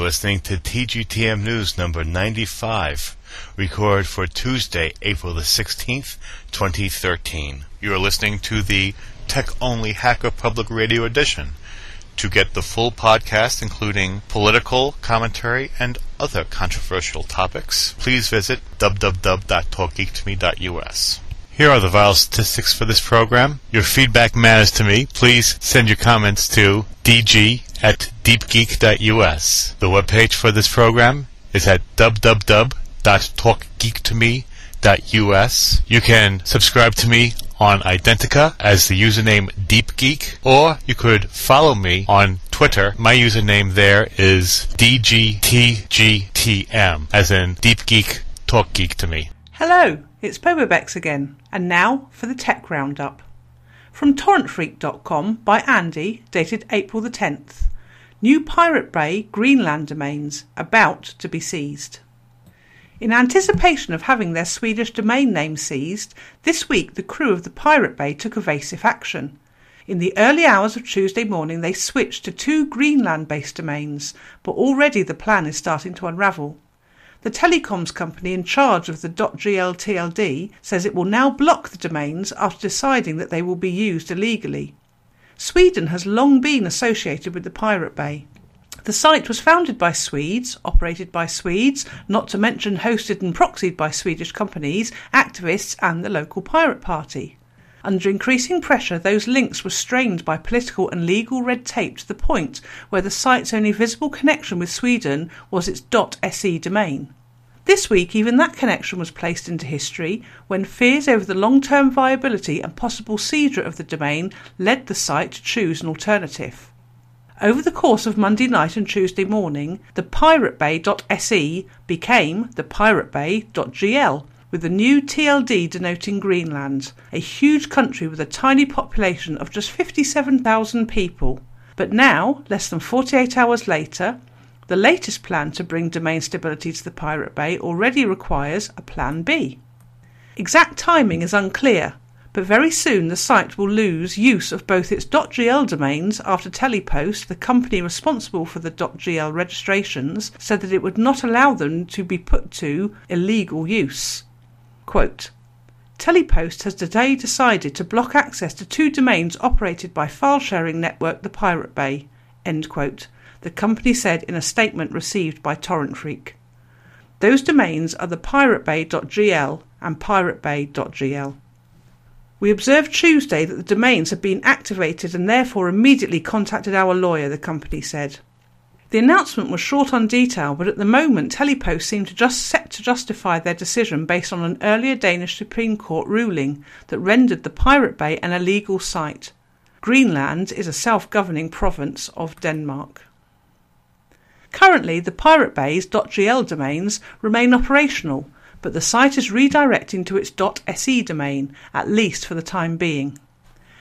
listening to TGTM News number 95, recorded for Tuesday, April the 16th, 2013. You are listening to the Tech Only Hacker Public Radio Edition. To get the full podcast, including political commentary and other controversial topics, please visit www.talkgeektome.us. Here are the vital statistics for this program. Your feedback matters to me. Please send your comments to dg at deepgeek.us. The webpage for this program is at www.talkgeektome.us. You can subscribe to me on Identica as the username DeepGeek, or you could follow me on Twitter. My username there is DGTGTM, as in Deep Geek Talk Geek to me. Hello, it's Bobobex again, and now for the Tech Roundup. From torrentfreak.com by Andy, dated April the 10th. New Pirate Bay Greenland domains about to be seized. In anticipation of having their Swedish domain name seized, this week the crew of the Pirate Bay took evasive action. In the early hours of Tuesday morning, they switched to two Greenland based domains, but already the plan is starting to unravel. The telecoms company in charge of the .gltld says it will now block the domains after deciding that they will be used illegally. Sweden has long been associated with the Pirate Bay. The site was founded by Swedes, operated by Swedes, not to mention hosted and proxied by Swedish companies, activists, and the local pirate party. Under increasing pressure, those links were strained by political and legal red tape to the point where the site's only visible connection with Sweden was its .se domain. This week, even that connection was placed into history when fears over the long term viability and possible seizure of the domain led the site to choose an alternative. Over the course of Monday night and Tuesday morning, the piratebay.se became the piratebay.gl, with the new TLD denoting Greenland, a huge country with a tiny population of just 57,000 people. But now, less than 48 hours later, the latest plan to bring domain stability to the Pirate Bay already requires a Plan B. Exact timing is unclear, but very soon the site will lose use of both its .gl domains after Telepost, the company responsible for the .gl registrations, said that it would not allow them to be put to illegal use. Quote, Telepost has today decided to block access to two domains operated by file sharing network The Pirate Bay. End quote, the company said in a statement received by Torrent Freak. Those domains are the piratebay.gl and piratebay.gl. We observed Tuesday that the domains had been activated and therefore immediately contacted our lawyer, the company said. The announcement was short on detail, but at the moment Telepost seemed to just set to justify their decision based on an earlier Danish Supreme Court ruling that rendered the Pirate Bay an illegal site. Greenland is a self-governing province of Denmark. Currently, the Pirate Bay's .gl domains remain operational, but the site is redirecting to its .se domain, at least for the time being.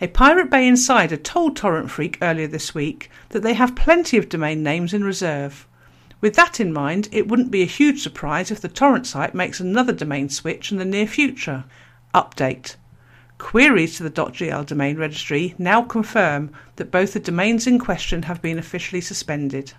A Pirate Bay insider told Torrent Freak earlier this week that they have plenty of domain names in reserve. With that in mind, it wouldn't be a huge surprise if the torrent site makes another domain switch in the near future. Update. Queries to the .gl domain registry now confirm that both the domains in question have been officially suspended.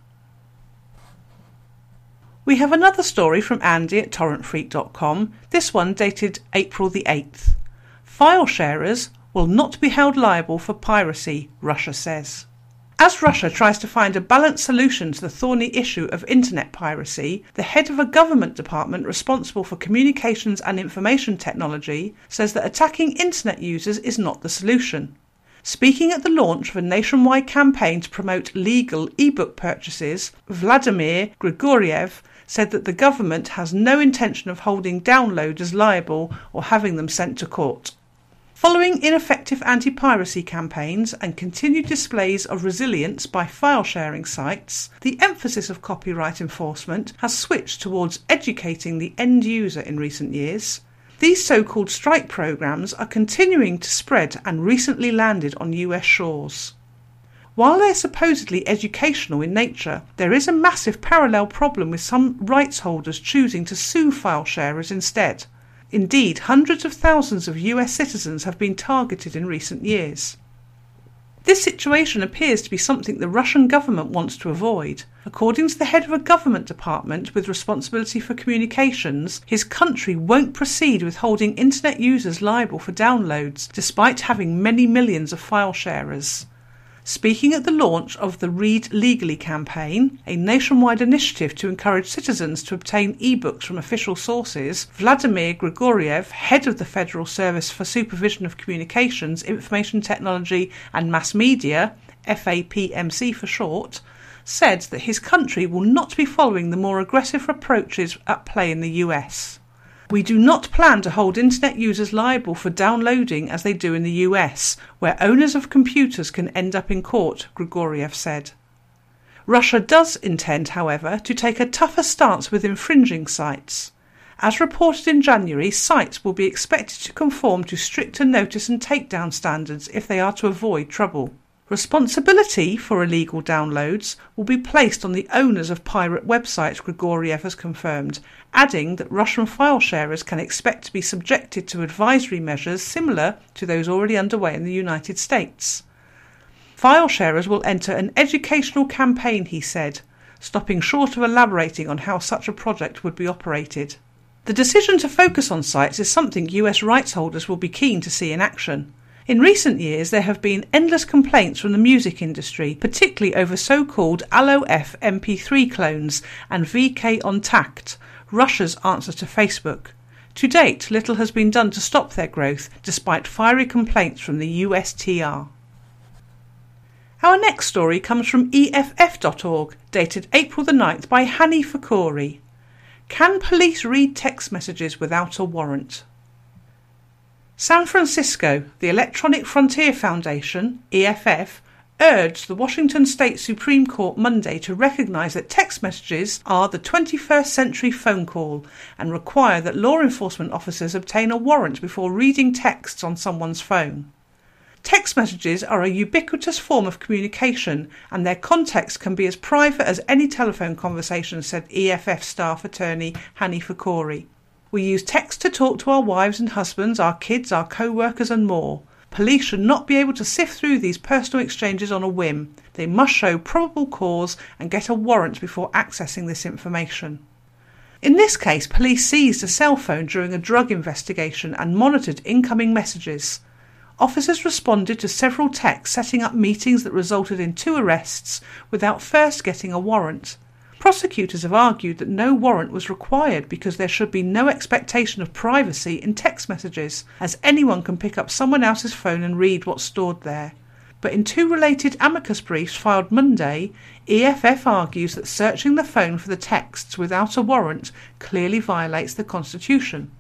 We have another story from Andy at torrentfreak.com, this one dated April the 8th. File sharers will not be held liable for piracy, Russia says. As Russia tries to find a balanced solution to the thorny issue of internet piracy, the head of a government department responsible for communications and information technology says that attacking internet users is not the solution. Speaking at the launch of a nationwide campaign to promote legal e-book purchases, Vladimir Grigoriev said that the government has no intention of holding downloaders liable or having them sent to court. Following ineffective anti piracy campaigns and continued displays of resilience by file sharing sites, the emphasis of copyright enforcement has switched towards educating the end user in recent years. These so called strike programs are continuing to spread and recently landed on US shores. While they're supposedly educational in nature, there is a massive parallel problem with some rights holders choosing to sue file sharers instead. Indeed, hundreds of thousands of US citizens have been targeted in recent years. This situation appears to be something the Russian government wants to avoid. According to the head of a government department with responsibility for communications, his country won't proceed with holding internet users liable for downloads, despite having many millions of file sharers. Speaking at the launch of the Read Legally campaign, a nationwide initiative to encourage citizens to obtain e-books from official sources, Vladimir Grigoriev, head of the Federal Service for Supervision of Communications, Information Technology and Mass Media, FAPMC for short, said that his country will not be following the more aggressive approaches at play in the US. We do not plan to hold internet users liable for downloading as they do in the US, where owners of computers can end up in court, Grigoriev said. Russia does intend, however, to take a tougher stance with infringing sites. As reported in January, sites will be expected to conform to stricter notice and takedown standards if they are to avoid trouble. Responsibility for illegal downloads will be placed on the owners of pirate websites, Grigoriev has confirmed, adding that Russian file sharers can expect to be subjected to advisory measures similar to those already underway in the United States. File sharers will enter an educational campaign, he said, stopping short of elaborating on how such a project would be operated. The decision to focus on sites is something US rights holders will be keen to see in action. In recent years, there have been endless complaints from the music industry, particularly over so called AllOfMP3 clones and VKontakte, Russia's answer to Facebook. To date, little has been done to stop their growth, despite fiery complaints from the USTR. Our next story comes from EFF.org, dated April the 9th by Hanni Fakhoury. Can police read text messages without a warrant? San Francisco, the Electronic Frontier Foundation, EFF, urged the Washington State Supreme Court Monday to recognize that text messages are the 21st century phone call and require that law enforcement officers obtain a warrant before reading texts on someone's phone. Text messages are a ubiquitous form of communication and their context can be as private as any telephone conversation, said EFF staff attorney Hanni Fakhoury. We use text to talk to our wives and husbands, our kids, our co workers, and more. Police should not be able to sift through these personal exchanges on a whim. They must show probable cause and get a warrant before accessing this information. In this case, police seized a cell phone during a drug investigation and monitored incoming messages. Officers responded to several texts setting up meetings that resulted in two arrests without first getting a warrant. Prosecutors have argued that no warrant was required because there should be no expectation of privacy in text messages, as anyone can pick up someone else's phone and read what's stored there. But in two related amicus briefs filed Monday, EFF argues that searching the phone for the texts without a warrant clearly violates the Constitution.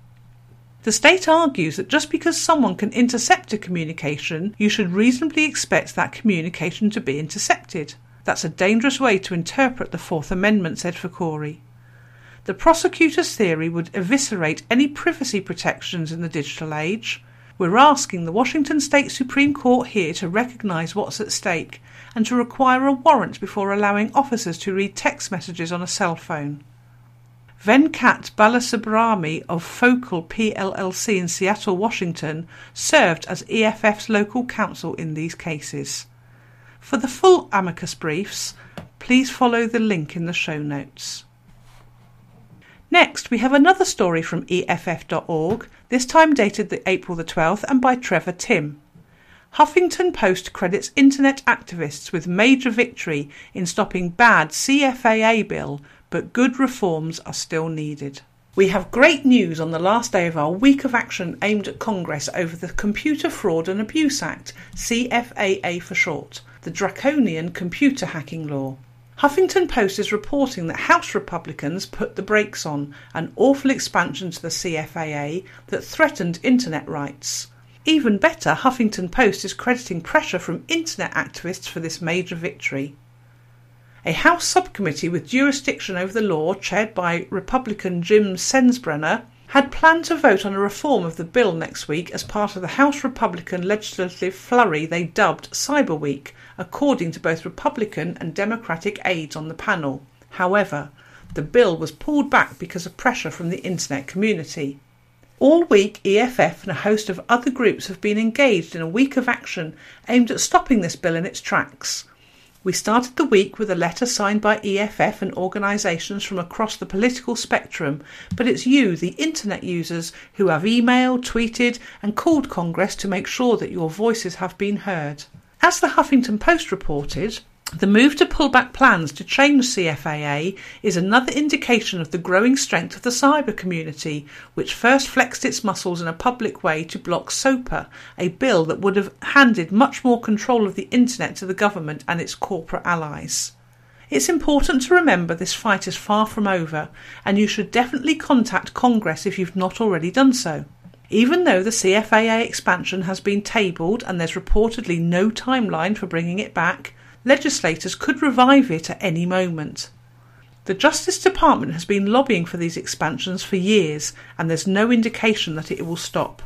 The state argues that just because someone can intercept a communication, you should reasonably expect that communication to be intercepted. That's a dangerous way to interpret the Fourth Amendment, said Fakhoury. The prosecutor's theory would eviscerate any privacy protections in the digital age. We're asking the Washington State Supreme Court here to recognise what's at stake and to require a warrant before allowing officers to read text messages on a cell phone. Venkat Balasubramani of Focal PLLC in Seattle, Washington, served as EFF's local counsel in these cases. For the full amicus briefs, please follow the link in the show notes. Next, we have another story from EFF.org, this time dated the April the 12th and by Trevor Timm. Huffington Post credits internet activists with major victory in stopping bad CFAA bill, but good reforms are still needed. We have great news on the last day of our week of action aimed at Congress over the Computer Fraud and Abuse Act, CFAA for short the draconian computer hacking law. Huffington Post is reporting that House Republicans put the brakes on an awful expansion to the CFAA that threatened internet rights. Even better, Huffington Post is crediting pressure from internet activists for this major victory. A House subcommittee with jurisdiction over the law, chaired by Republican Jim Sensenbrenner, had planned to vote on a reform of the bill next week as part of the House Republican legislative flurry they dubbed Cyber Week, according to both Republican and Democratic aides on the panel. However, the bill was pulled back because of pressure from the internet community. All week, EFF and a host of other groups have been engaged in a week of action aimed at stopping this bill in its tracks. We started the week with a letter signed by EFF and organisations from across the political spectrum, but it's you, the internet users, who have emailed, tweeted, and called Congress to make sure that your voices have been heard. As the Huffington Post reported, the move to pull back plans to change CFAA is another indication of the growing strength of the cyber community, which first flexed its muscles in a public way to block SOPA, a bill that would have handed much more control of the internet to the government and its corporate allies. It's important to remember this fight is far from over, and you should definitely contact Congress if you've not already done so. Even though the CFAA expansion has been tabled and there's reportedly no timeline for bringing it back, legislators could revive it at any moment. The Justice Department has been lobbying for these expansions for years, and there's no indication that it will stop.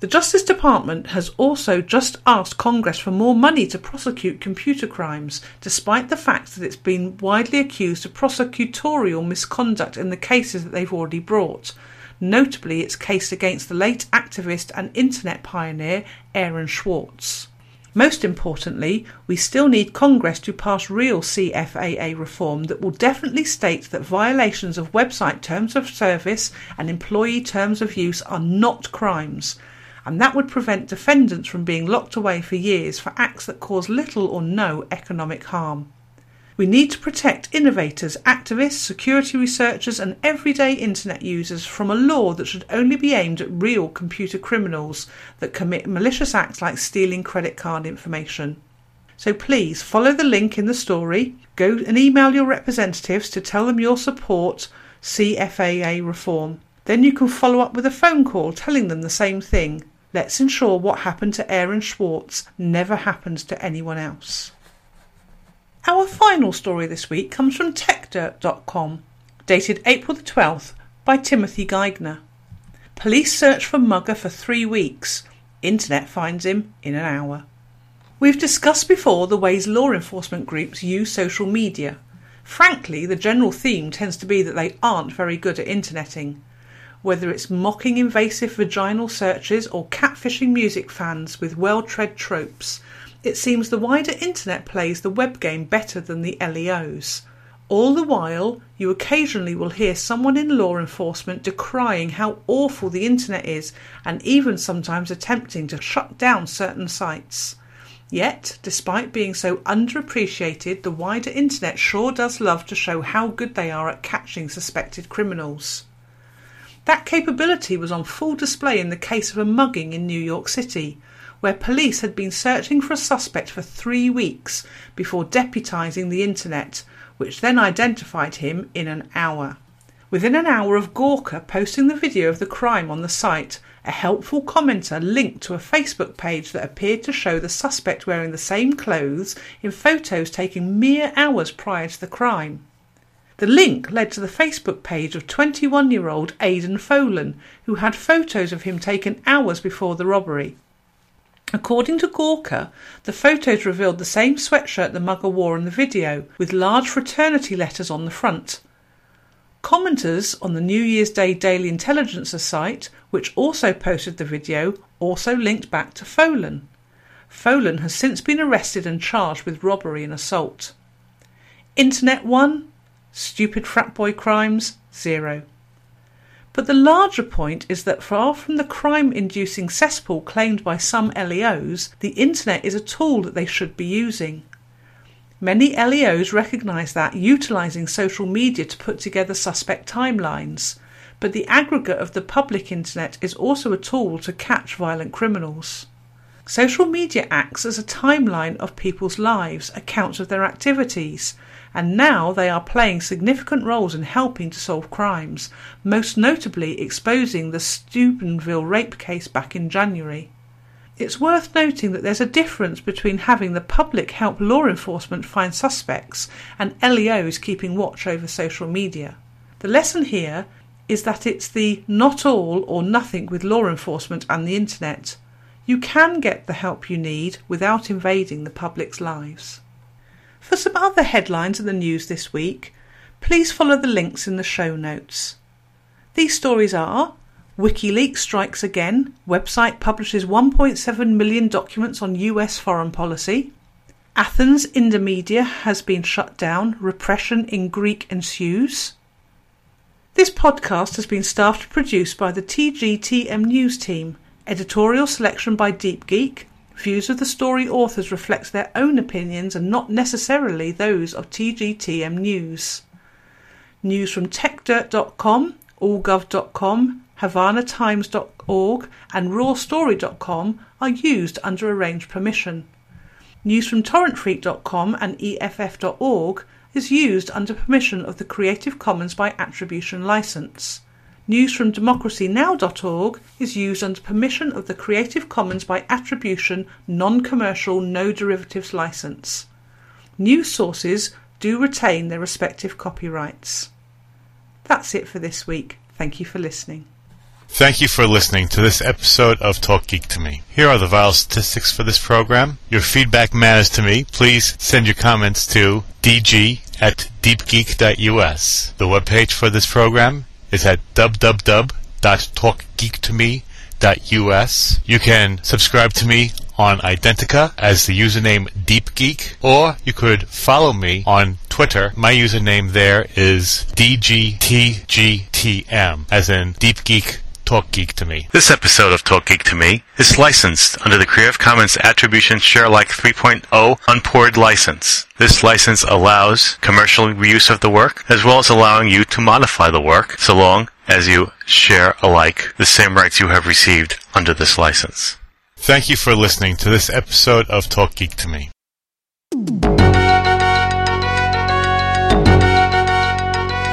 The Justice Department has also just asked Congress for more money to prosecute computer crimes, despite the fact that it's been widely accused of prosecutorial misconduct in the cases that they've already brought, notably its case against the late activist and internet pioneer Aaron Swartz. Most importantly, we still need Congress to pass real CFAA reform that will definitely state that violations of website terms of service and employee terms of use are not crimes, and that would prevent defendants from being locked away for years for acts that cause little or no economic harm. We need to protect innovators, activists, security researchers, and everyday internet users from a law that should only be aimed at real computer criminals that commit malicious acts like stealing credit card information. So please follow the link in the story, go and email your representatives to tell them your support CFAA reform. Then you can follow up with a phone call telling them the same thing. Let's ensure what happened to Aaron Swartz never happens to anyone else. Our final story this week comes from TechDirt.com, dated April the 12th, by Timothy Geigner. Police search for mugger for three weeks. Internet finds him in an hour. We've discussed before the ways law enforcement groups use social media. Frankly, the general theme tends to be that they aren't very good at interneting. Whether it's mocking invasive vaginal searches or catfishing music fans with well tread tropes, it seems the wider internet plays the web game better than the LEOs. All the while, you occasionally will hear someone in law enforcement decrying how awful the internet is and even sometimes attempting to shut down certain sites. Yet, despite being so underappreciated, the wider internet sure does love to show how good they are at catching suspected criminals. That capability was on full display in the case of a mugging in New York City, where police had been searching for a suspect for three weeks before deputising the internet, which then identified him in an hour. Within an hour of Gawker posting the video of the crime on the site, a helpful commenter linked to a Facebook page that appeared to show the suspect wearing the same clothes in photos taken mere hours prior to the crime. The link led to the Facebook page of 21 year old Aidan Folan, who had photos of him taken hours before the robbery. According to Gawker, the photos revealed the same sweatshirt the mugger wore in the video, with large fraternity letters on the front. Commenters on the New Year's Day Daily Intelligencer site, which also posted the video, also linked back to Folan. Folan has since been arrested and charged with robbery and assault. Internet 1, stupid frat boy crimes 0. But the larger point is that far from the crime inducing cesspool claimed by some LEOs, the internet is a tool that they should be using. Many LEOs recognise that, utilising social media to put together suspect timelines. But the aggregate of the public internet is also a tool to catch violent criminals. Social media acts as a timeline of people's lives, accounts of their activities, and now they are playing significant roles in helping to solve crimes, most notably exposing the Steubenville rape case back in January. It's worth noting that there's a difference between having the public help law enforcement find suspects and LEOs keeping watch over social media. The lesson here is that it's the not all or nothing with law enforcement and the internet. You can get the help you need without invading the public's lives. For some other headlines in the news this week, please follow the links in the show notes. These stories are WikiLeaks strikes again. Website publishes 1.7 million documents on US foreign policy. Athens Indymedia has been shut down. Repression in Greek ensues. This podcast has been staffed and produced by the TGTM News team. Editorial selection by Deep Geek. Views of the story authors reflect their own opinions and not necessarily those of TGTM News. News from techdirt.com, allgov.com, havanatimes.org and rawstory.com are used under arranged permission. News from torrentfreak.com and EFF.org is used under permission of the Creative Commons by Attribution license. News from democracynow.org is used under permission of the Creative Commons by Attribution Non-Commercial No Derivatives license. News sources do retain their respective copyrights. That's it for this week. Thank you for listening. Thank you for listening to this episode of Talk Geek to Me. Here are the vital statistics for this program. Your feedback matters to me. Please send your comments to dg at deepgeek.us. The webpage for this program is at www.talkgeektome.us. You can subscribe to me on Identica as the username DeepGeek, or you could follow me on Twitter. My username there is DGTGTM, as in DeepGeek Talk Geek to Me. This episode of Talk Geek to Me is licensed under the Creative Commons Attribution Share Alike 3.0 Unported license. This license allows commercial reuse of the work, as well as allowing you to modify the work, so long as you share alike the same rights you have received under this license. Thank you for listening to this episode of Talk Geek to Me.